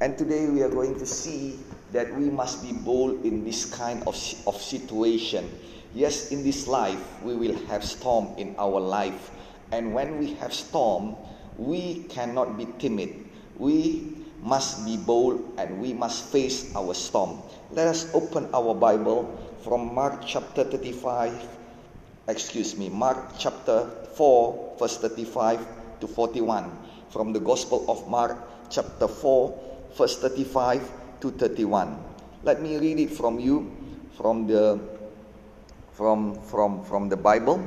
And today we are going to see that we must be bold in this kind of, of situation. Yes, in this life we will have storm in our life. And when we have storm, we cannot be timid. We must be bold and we must face our storm. Let us open our Bible from Mark chapter 35, excuse me, Mark chapter 4, verse 35 to 41. From the Gospel of Mark chapter 4, verse 35 to 31. Let me read it from you from the from from from the Bible.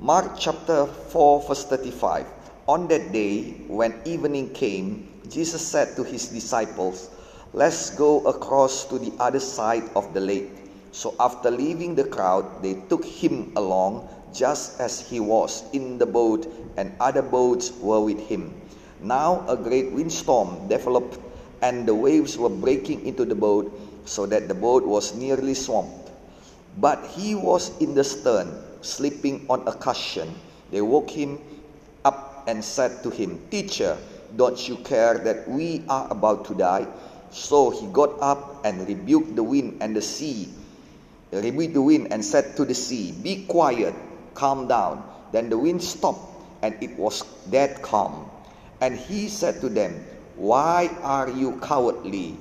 Mark chapter 4 verse 35. On that day when evening came, Jesus said to his disciples, "Let's go across to the other side of the lake." So after leaving the crowd, they took him along just as he was in the boat and other boats were with him. Now a great windstorm developed, and the waves were breaking into the boat, so that the boat was nearly swamped. But he was in the stern, sleeping on a cushion. They woke him up and said to him, Teacher, don't you care that we are about to die? So he got up and rebuked the wind and the sea. Rebuked the wind and said to the sea, Be quiet, calm down. Then the wind stopped, and it was dead calm. And he said to them, Why are you cowardly?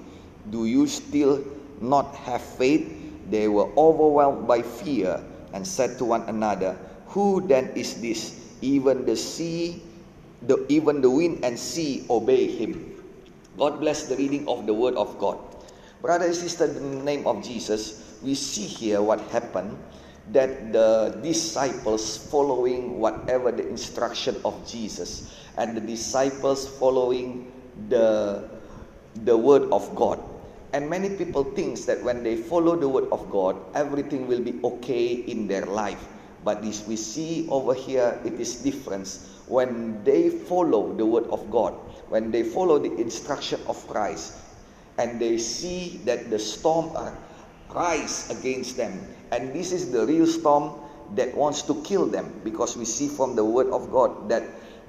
Do you still not have faith? They were overwhelmed by fear and said to one another, Who then is this? Even the sea, the, even the wind and sea obey him. God bless the reading of the word of God. Brother and sister, in the name of Jesus, we see here what happened that the disciples following whatever the instruction of Jesus and the disciples following the the word of God. And many people think that when they follow the word of God everything will be okay in their life. But this we see over here it is different when they follow the word of God when they follow the instruction of Christ and they see that the storm rise against them and this is the real storm that wants to kill them because we see from the word of God that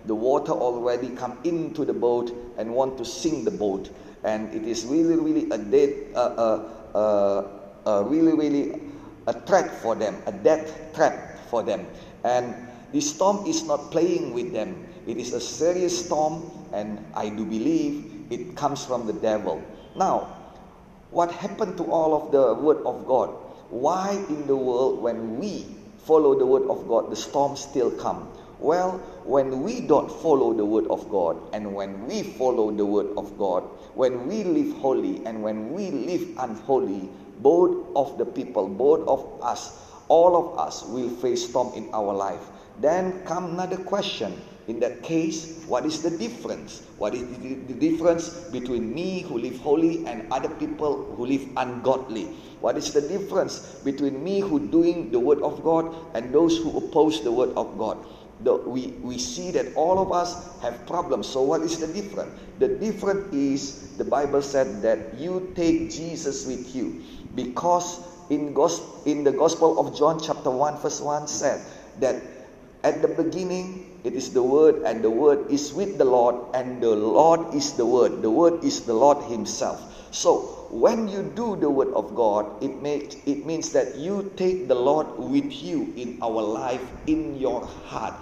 the water already come into the boat and want to sink the boat. And it is really really a dead uh, uh, uh, really really a trap for them a death trap for them. And the storm is not playing with them. It is a serious storm and i do believe it comes from the devil. Now what happened to all of the word of god why in the world, when we follow the word of God, the storms still come? Well, when we don't follow the word of God, and when we follow the word of God, when we live holy and when we live unholy, both of the people, both of us, all of us will face storm in our life. Then come another question in that case, what is the difference? What is the difference between me who live holy and other people who live ungodly? What is the difference between me who doing the word of God and those who oppose the word of God? The, we, we see that all of us have problems. So what is the difference? The difference is the Bible said that you take Jesus with you because in, in the Gospel of John chapter 1 verse 1 said that at the beginning it is the Word, and the Word is with the Lord, and the Lord is the Word. The Word is the Lord Himself. So, when you do the Word of God, it, makes, it means that you take the Lord with you in our life, in your heart.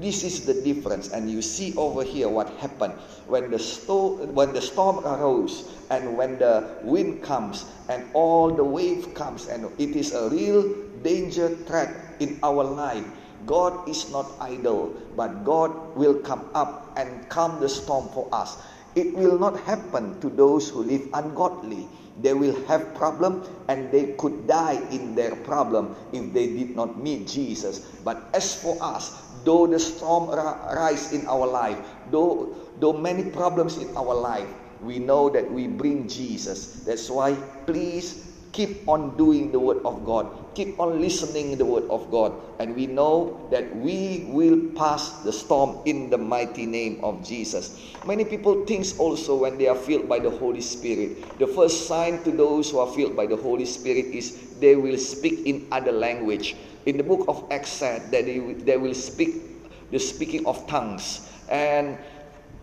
This is the difference, and you see over here what happened when the storm when the storm arose, and when the wind comes, and all the wave comes, and it is a real danger threat in our life God is not idle, but God will come up and calm the storm for us. It will not happen to those who live ungodly. They will have problem and they could die in their problem if they did not meet Jesus. But as for us, though the storm rise in our life, though though many problems in our life, we know that we bring Jesus. That's why please keep on doing the word of God, keep on listening the word of God, and we know that we will pass the storm in the mighty name of Jesus. Many people think also when they are filled by the Holy Spirit, the first sign to those who are filled by the Holy Spirit is they will speak in other language. In the book of Acts said that they, they will speak the speaking of tongues, and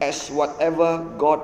as whatever God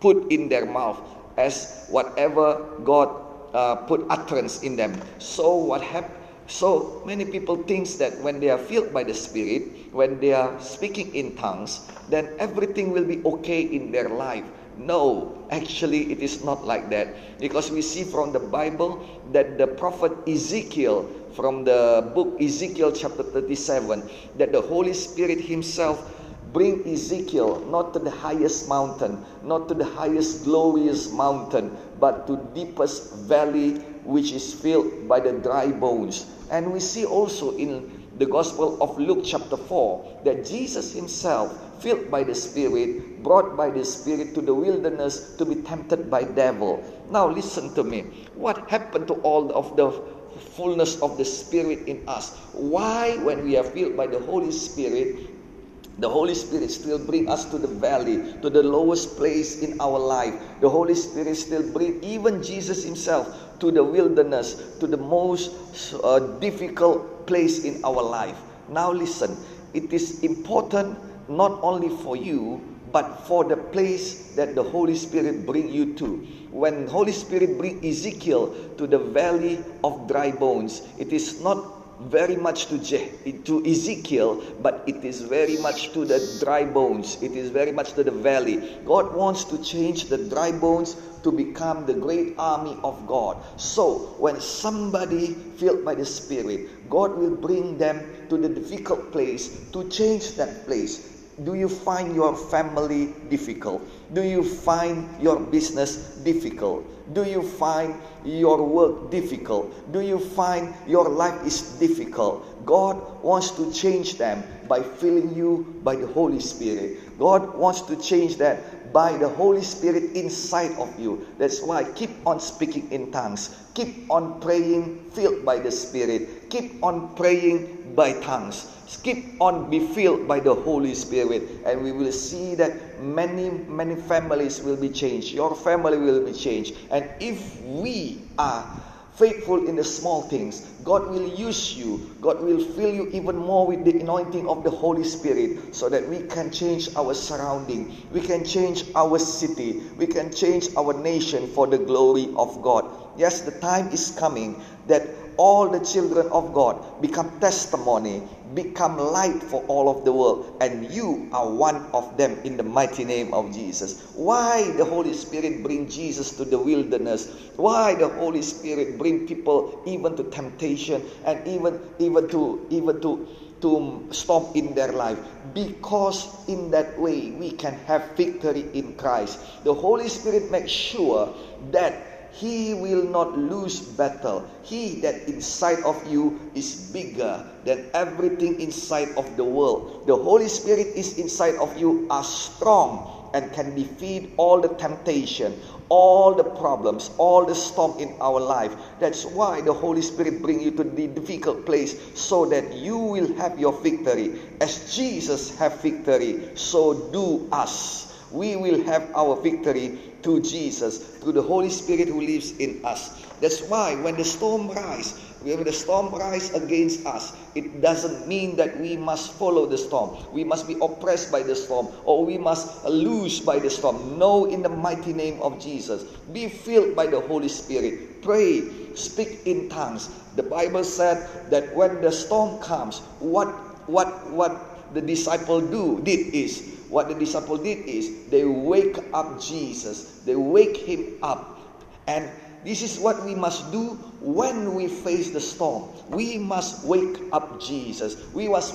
put in their mouth as whatever God uh, put utterance in them. So what happened? So many people think that when they are filled by the Spirit, when they are speaking in tongues, then everything will be okay in their life. No, actually, it is not like that. Because we see from the Bible that the prophet Ezekiel, from the book Ezekiel chapter 37, that the Holy Spirit Himself bring Ezekiel not to the highest mountain, not to the highest glorious mountain, but to deepest valley which is filled by the dry bones. And we see also in the Gospel of Luke chapter 4 that Jesus himself, filled by the Spirit, brought by the Spirit to the wilderness to be tempted by devil. Now listen to me. What happened to all of the fullness of the Spirit in us? Why, when we are filled by the Holy Spirit, the Holy Spirit still bring us to the valley, to the lowest place in our life. The Holy Spirit still bring even Jesus himself to the wilderness, to the most uh, difficult place in our life. Now listen, it is important not only for you but for the place that the Holy Spirit bring you to. When Holy Spirit bring Ezekiel to the valley of dry bones, it is not very much to, Je- to Ezekiel, but it is very much to the dry bones. It is very much to the valley. God wants to change the dry bones to become the great army of God. So, when somebody filled by the Spirit, God will bring them to the difficult place to change that place. Do you find your family difficult? Do you find your business difficult? Do you find your work difficult? Do you find your life is difficult? God wants to change them by filling you by the Holy Spirit. God wants to change that by the Holy Spirit inside of you. That's why keep on speaking in tongues. Keep on praying filled by the Spirit. Keep on praying by tongues. Keep on be filled by the Holy Spirit, and we will see that many, many families will be changed. Your family will be changed. And if we are faithful in the small things, God will use you. God will fill you even more with the anointing of the Holy Spirit so that we can change our surrounding. We can change our city. We can change our nation for the glory of God. Yes, the time is coming that all the children of God become testimony, become light for all of the world, and you are one of them in the mighty name of Jesus. Why the Holy Spirit bring Jesus to the wilderness? Why the Holy Spirit bring people even to temptation and even even to even to to stop in their life because in that way we can have victory in Christ. The Holy Spirit makes sure that he will not lose battle. He that inside of you is bigger than everything inside of the world. The Holy Spirit is inside of you are strong and can defeat all the temptation, all the problems, all the storm in our life. That's why the Holy Spirit bring you to the difficult place so that you will have your victory. As Jesus have victory, so do us. We will have our victory to Jesus, through the Holy Spirit who lives in us. That's why when the storm rise, when the storm rise against us, it doesn't mean that we must follow the storm. We must be oppressed by the storm or we must lose by the storm. No, in the mighty name of Jesus. Be filled by the Holy Spirit. Pray, speak in tongues. The Bible said that when the storm comes, what what what the disciple do did is what the disciple did is they wake up Jesus. They wake him up. And this is what we must do when we face the storm. We must wake up Jesus. We must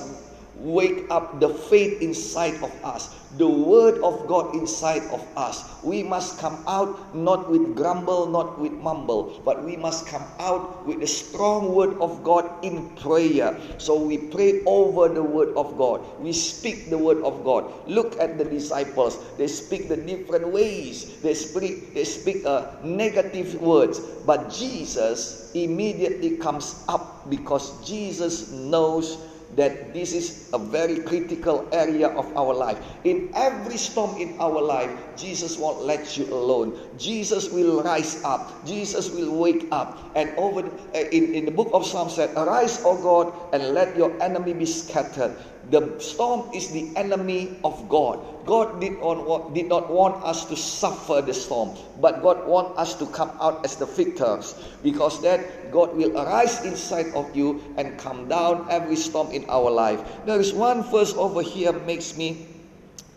wake up the faith inside of us, the word of God inside of us. We must come out not with grumble, not with mumble, but we must come out with the strong word of God in prayer. So we pray over the word of God. We speak the word of God. Look at the disciples. They speak the different ways. They speak they speak uh, negative words, but Jesus immediately comes up because Jesus knows that this is a very critical area of our life. In every storm in our life, Jesus won't let you alone. Jesus will rise up. Jesus will wake up. And over uh, in, in the book of Psalms said, Arise, O God, and let your enemy be scattered. The storm is the enemy of God. God did not, did not want us to suffer the storm, but God wants us to come out as the victors because that God will arise inside of you and come down every storm in our life. There is one verse over here makes me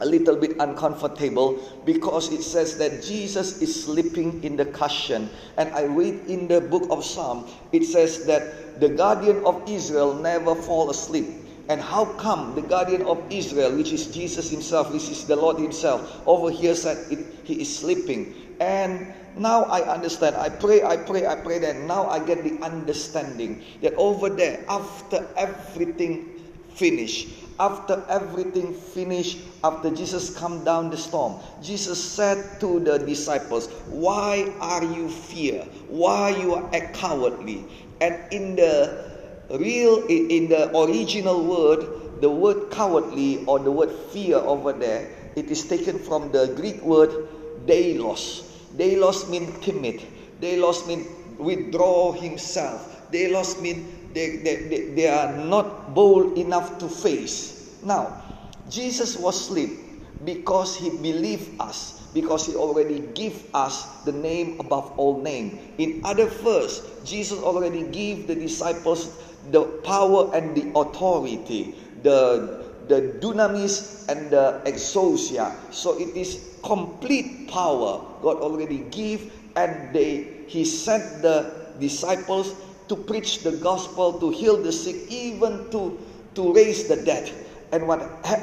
a little bit uncomfortable because it says that Jesus is sleeping in the cushion. And I read in the book of Psalm, it says that the guardian of Israel never fall asleep. And how come the guardian of Israel, which is Jesus himself, which is the Lord himself, over here said it, he is sleeping? And now I understand. I pray, I pray, I pray that now I get the understanding that over there, after everything finished, after everything finished, after Jesus come down the storm, Jesus said to the disciples, Why are you fear? Why you are a cowardly? And in the real, in the original word, the word cowardly or the word fear over there, it is taken from the Greek word deilos. Deilos mean timid. Deilos mean withdraw himself. Deilos mean they, they, they, they are not bold enough to face. Now, Jesus was asleep because he believed us because he already give us the name above all name in other verse jesus already gave the disciples the power and the authority the the dunamis and the exousia so it is complete power god already give and they he sent the disciples to preach the gospel, to heal the sick, even to, to raise the dead. And what,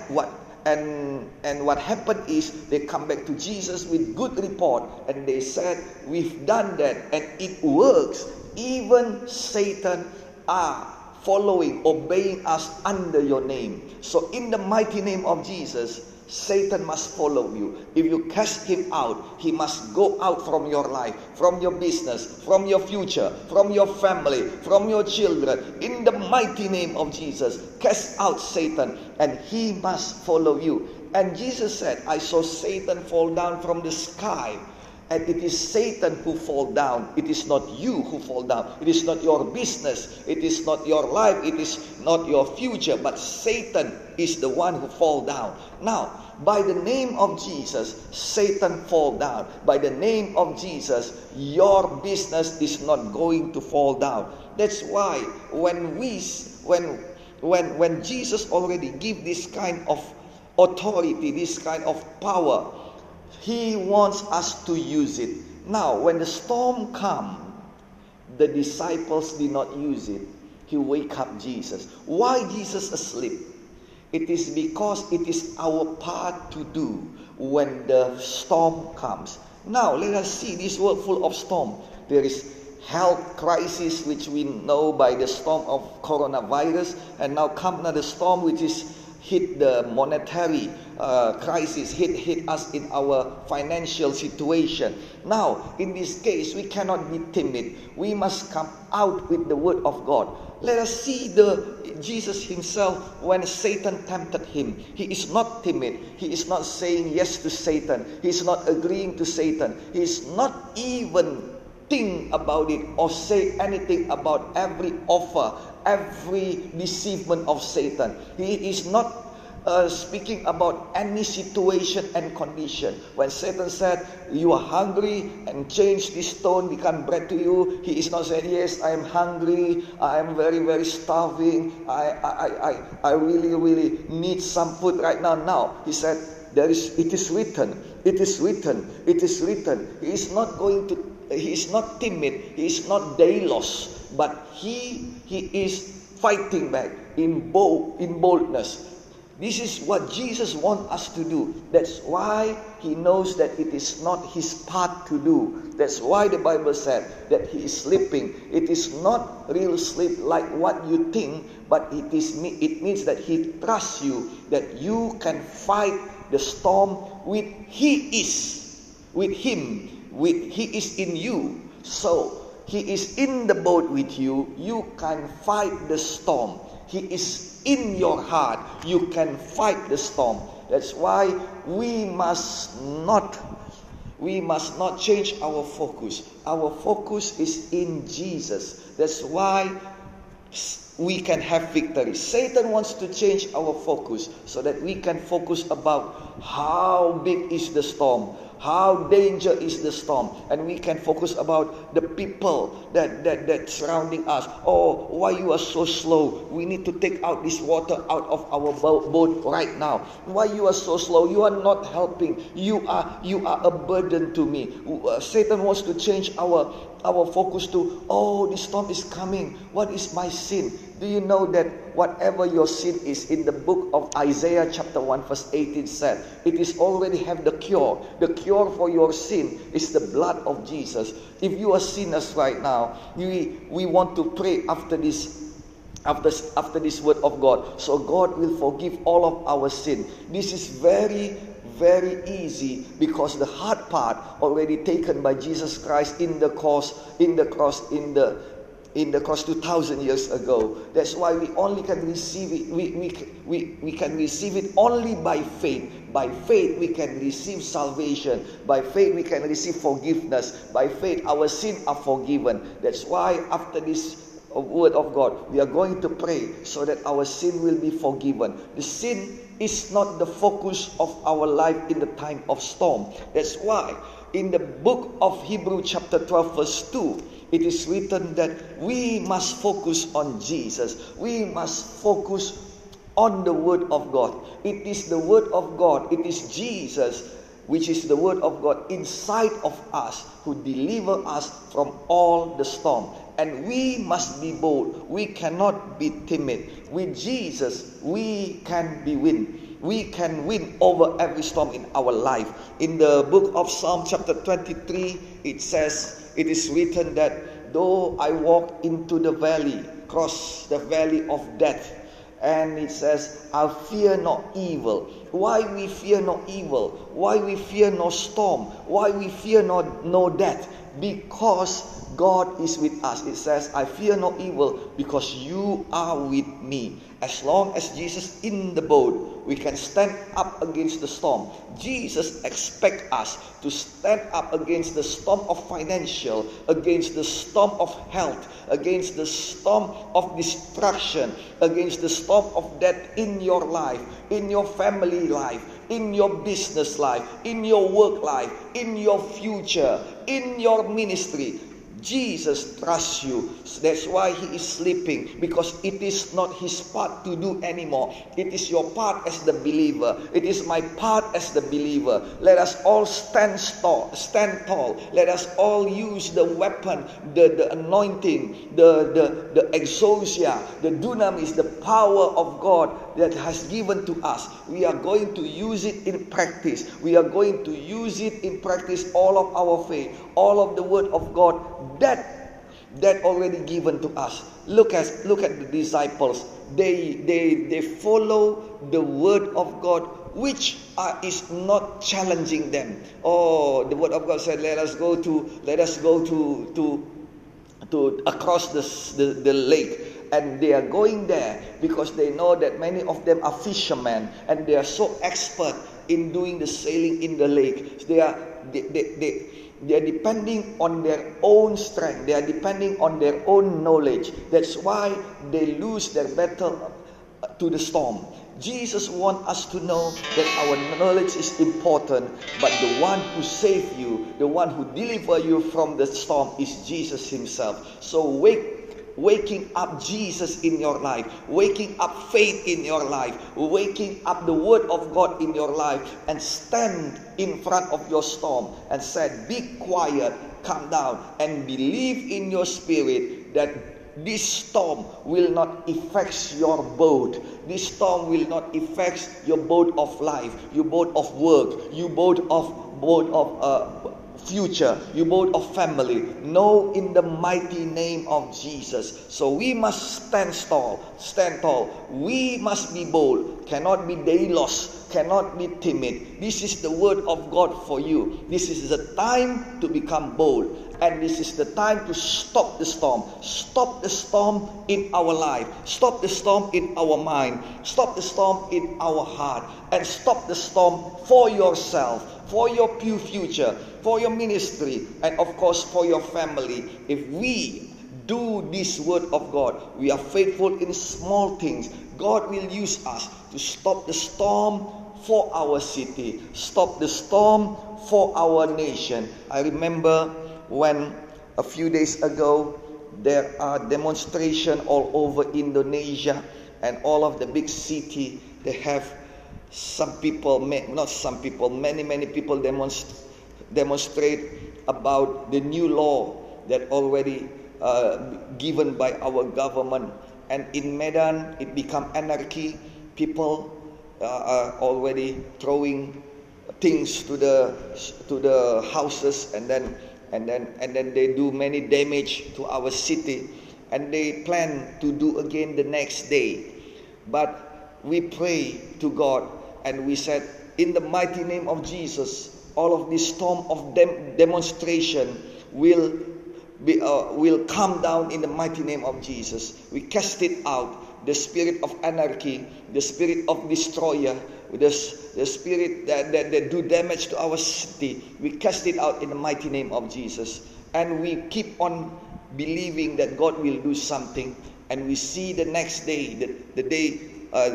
what, and, and what happened is they come back to Jesus with good report and they said, We've done that and it works. Even Satan are following, obeying us under your name. So, in the mighty name of Jesus, Satan must follow you. If you cast him out, he must go out from your life, from your business, from your future, from your family, from your children. In the mighty name of Jesus, cast out Satan and he must follow you. And Jesus said, I saw Satan fall down from the sky. And it is Satan who fall down. It is not you who fall down. It is not your business. It is not your life. It is not your future. But Satan is the one who fall down. Now, by the name of Jesus, Satan fall down. By the name of Jesus, your business is not going to fall down. That's why when we when when when Jesus already give this kind of authority, this kind of power, he wants us to use it. Now, when the storm come, the disciples did not use it. He wake up Jesus. Why Jesus asleep? It is because it is our part to do when the storm comes. Now, let us see this world full of storm. There is health crisis, which we know by the storm of coronavirus, and now come another storm, which is hit the monetary uh, crisis, hit, hit us in our financial situation. Now, in this case, we cannot be timid. We must come out with the word of God. Let us see the Jesus himself when Satan tempted him. He is not timid. He is not saying yes to Satan. He is not agreeing to Satan. He is not even think about it or say anything about every offer, every deceivement of Satan. He is not uh, speaking about any situation and condition. When Satan said, You are hungry and change this stone become bread to you, he is not saying, Yes, I am hungry, I am very, very starving, I, I, I, I really, really need some food right now. Now, he said, there is, it is written, it is written, it is written. He is not going to he is not timid, he is not deilos, but he he is fighting back in bold in boldness. This is what Jesus wants us to do. That's why he knows that it is not his part to do. That's why the Bible said that he is sleeping. It is not real sleep like what you think, but it is it means that he trusts you that you can fight the storm with he is with him with he is in you. So he is in the boat with you. You can fight the storm. He is in your heart. You can fight the storm. That's why we must not we must not change our focus. Our focus is in Jesus. That's why we can have victory. Satan wants to change our focus so that we can focus about how big is the storm, how danger is the storm? And we can focus about the people that, that that surrounding us. Oh why you are so slow? We need to take out this water out of our boat right now. Why you are so slow? You are not helping. You are you are a burden to me. Uh, satan wants to change our our focus to, oh, the storm is coming. What is my sin? Do you know that whatever your sin is in the book of Isaiah chapter 1 verse 18 said, it is already have the cure. The cure for your sin is the blood of Jesus. If you are sinners right now, we, we want to pray after this after, after this word of God. So God will forgive all of our sin. This is very, very easy because the hard part already taken by Jesus Christ in the cross, in the cross, in the in the cross 2000 years ago. That's why we only can receive it. We, we, we, we can receive it only by faith. By faith, we can receive salvation. By faith, we can receive forgiveness. By faith, our sins are forgiven. That's why after this uh, word of God, we are going to pray so that our sin will be forgiven. The sin is not the focus of our life in the time of storm. That's why in the book of Hebrew chapter 12 verse 2 it is written that we must focus on Jesus. We must focus on the word of God. It is the word of God. It is Jesus which is the word of God inside of us who deliver us from all the storm. And we must be bold. We cannot be timid. With Jesus, we can be win. We can win over every storm in our life. In the book of Psalm chapter 23, it says, it is written that though I walk into the valley, cross the valley of death, and it says, I fear not evil. Why we fear no evil? Why we fear no storm? Why we fear no, no death? Because God is with us. It says, I fear no evil because you are with me. As long as Jesus in the boat, we can stand up against the storm. Jesus expect us to stand up against the storm of financial, against the storm of health, against the storm of destruction, against the storm of death in your life, in your family life, in your business life, in your work life, in your future, in your ministry. Jesus trusts you. That's why he is sleeping because it is not his part to do anymore. It is your part as the believer. It is my part as the believer. Let us all stand tall. Stand tall. Let us all use the weapon, the, the anointing, the, the, the exousia, the dunamis, the power of God that has given to us. We are going to use it in practice. We are going to use it in practice all of our faith, all of the word of God that that already given to us. Look at look at the disciples. They they they follow the word of God which are, is not challenging them. Oh, the word of God said, "Let us go to let us go to to to across the, the, the lake." And they are going there because they know that many of them are fishermen and they are so expert in doing the sailing in the lake. They are they, they, they they are depending on their own strength. They are depending on their own knowledge. That's why they lose their battle to the storm. Jesus wants us to know that our knowledge is important, but the one who saved you, the one who deliver you from the storm is Jesus himself. So wake waking up Jesus in your life, waking up faith in your life, waking up the Word of God in your life, and stand in front of your storm and said, Be quiet, calm down, and believe in your spirit that this storm will not affect your boat. This storm will not affect your boat of life, your boat of work, your boat of boat of uh, future, you both of family. Know in the mighty name of Jesus. So we must stand tall, stand tall. We must be bold, cannot be deilos, cannot be timid. This is the word of God for you. This is the time to become bold. And this is the time to stop the storm. Stop the storm in our life. Stop the storm in our mind. Stop the storm in our heart. And stop the storm for yourself, for your future, for your ministry, and of course for your family. If we do this word of God, we are faithful in small things, God will use us to stop the storm for our city, stop the storm for our nation. I remember when a few days ago there are demonstration all over Indonesia and all of the big city they have some people not some people many many people demonstrate demonstrate about the new law that already uh, given by our government. And in Medan it become anarchy. People uh, are already throwing things to the to the houses and then and then and then they do many damage to our city. And they plan to do again the next day. But we pray to god and we said in the mighty name of jesus all of this storm of dem- demonstration will be, uh, will come down in the mighty name of jesus we cast it out the spirit of anarchy, the spirit of destroyer, the, the spirit that, that, that do damage to our city, we cast it out in the mighty name of Jesus. And we keep on believing that God will do something. And we see the next day, the, the day, uh,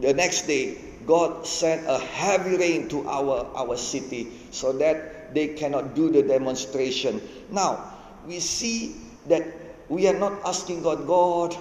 the next day, God sent a heavy rain to our, our city so that they cannot do the demonstration. Now, we see that we are not asking God, God,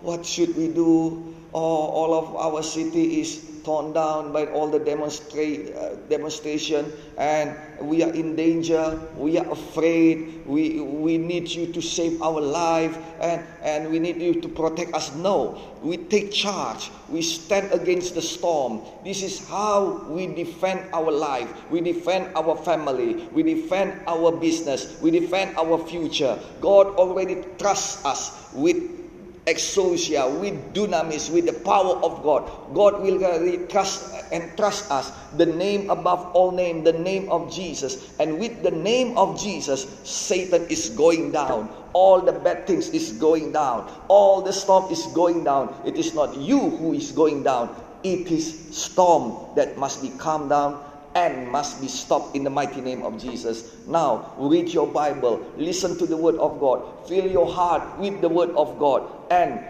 what should we do? Oh, all of our city is torn down by all the demonstrate, uh, demonstration and we are in danger we are afraid we, we need you to save our life and, and we need you to protect us. No we take charge we stand against the storm. This is how we defend our life we defend our family we defend our business we defend our future. God already trusts us with exousia, with dunamis, with the power of God. God will trust and trust us the name above all name, the name of Jesus. And with the name of Jesus, Satan is going down. All the bad things is going down. All the storm is going down. It is not you who is going down. It is storm that must be calmed down and must be stopped in the mighty name of Jesus. Now, read your Bible, listen to the word of God, fill your heart with the word of God, and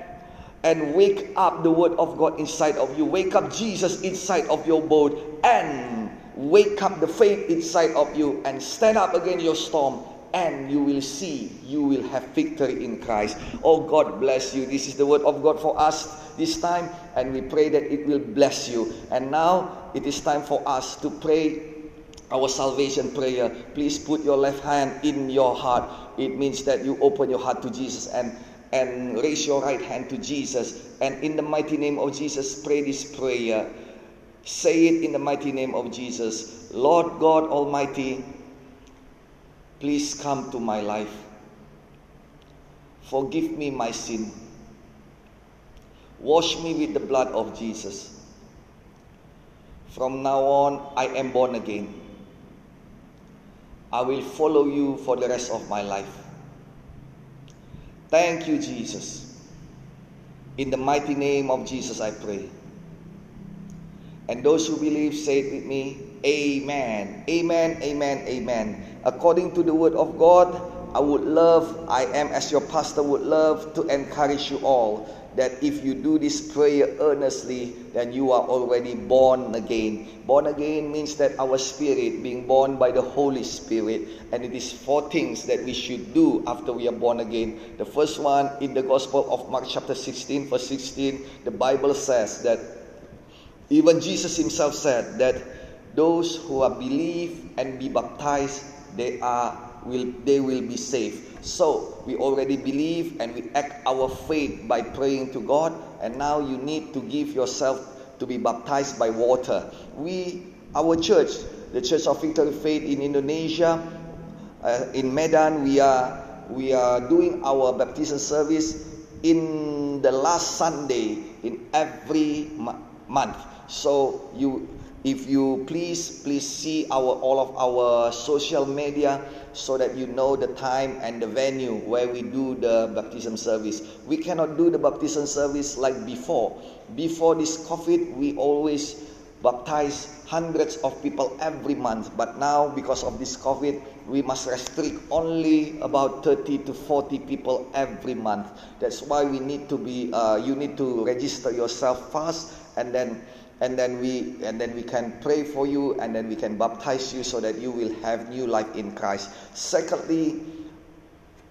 and wake up the word of God inside of you. Wake up Jesus inside of your boat, and wake up the faith inside of you, and stand up against your storm. And you will see, you will have victory in Christ. Oh, God bless you. This is the word of God for us this time, and we pray that it will bless you. And now, it is time for us to pray our salvation prayer. Please put your left hand in your heart. It means that you open your heart to Jesus and and raise your right hand to Jesus. And in the mighty name of Jesus, pray this prayer. Say it in the mighty name of Jesus. Lord God Almighty, please come to my life. Forgive me my sin. Wash me with the blood of Jesus. From now on, I am born again. I will follow you for the rest of my life. Thank you, Jesus. In the mighty name of Jesus, I pray. And those who believe, say it with me Amen. Amen, amen, amen. According to the word of God, I would love, I am as your pastor, would love to encourage you all that if you do this prayer earnestly, then you are already born again. Born again means that our spirit being born by the Holy Spirit, and it is four things that we should do after we are born again. The first one in the Gospel of Mark, chapter 16, verse 16, the Bible says that even Jesus himself said that those who are believe and be baptized, they are will they will be saved. So we already believe and we act our faith by praying to God, and now you need to give yourself to be baptized by water. We, our church, the Church of Victory Faith in Indonesia, uh, in Medan, we are we are doing our baptism service in the last Sunday in every month. So you if you please please see our all of our social media so that you know the time and the venue where we do the baptism service we cannot do the baptism service like before before this covid we always baptize hundreds of people every month. But now, because of this COVID, we must restrict only about 30 to 40 people every month. That's why we need to be, uh, you need to register yourself fast and then and then we and then we can pray for you and then we can baptize you so that you will have new life in Christ. Secondly,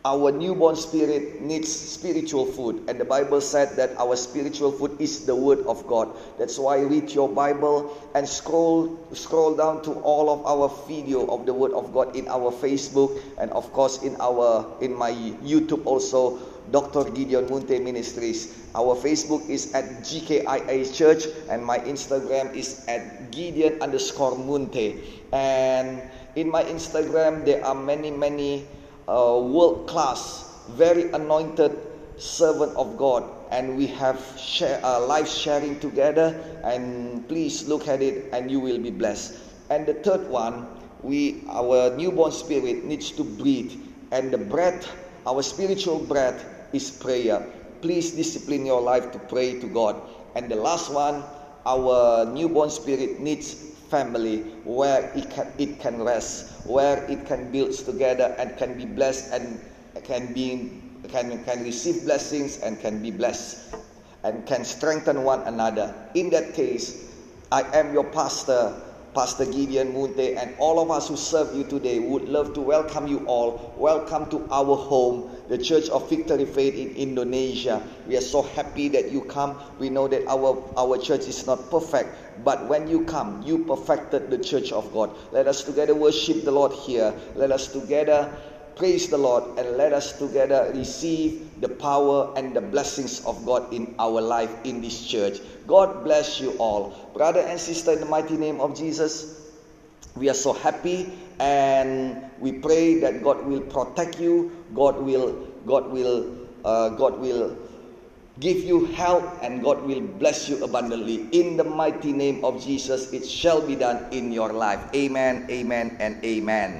our newborn spirit needs spiritual food. And the bible said that our spiritual food is the word of god. That's why read your bible and scroll scroll down to all of our video of the word of god in our facebook and of course in our in my youtube also dr gideon munte ministries our facebook is at gkia church and my instagram is at gideon underscore munte and in my instagram there are many many a world class, very anointed servant of God, and we have share, uh, life sharing together. And please look at it, and you will be blessed. And the third one, we our newborn spirit needs to breathe, and the breath, our spiritual breath, is prayer. Please discipline your life to pray to God. And the last one, our newborn spirit needs family where it can, it can rest, where it can build together and can be blessed and can be can, can receive blessings and can be blessed and can strengthen one another. In that case, I am your pastor Pastor Gideon Munte, and all of us who serve you today would love to welcome you all. Welcome to our home, the Church of Victory Faith in Indonesia. We are so happy that you come. We know that our, our church is not perfect, but when you come, you perfected the church of God. Let us together worship the Lord here. Let us together praise the Lord and let us together receive the power and the blessings of God in our life in this church. God bless you all. Brother and sister, in the mighty name of Jesus, we are so happy and we pray that God will protect you, God will, God will, uh, God will give you help and God will bless you abundantly. In the mighty name of Jesus, it shall be done in your life. Amen, amen, and amen.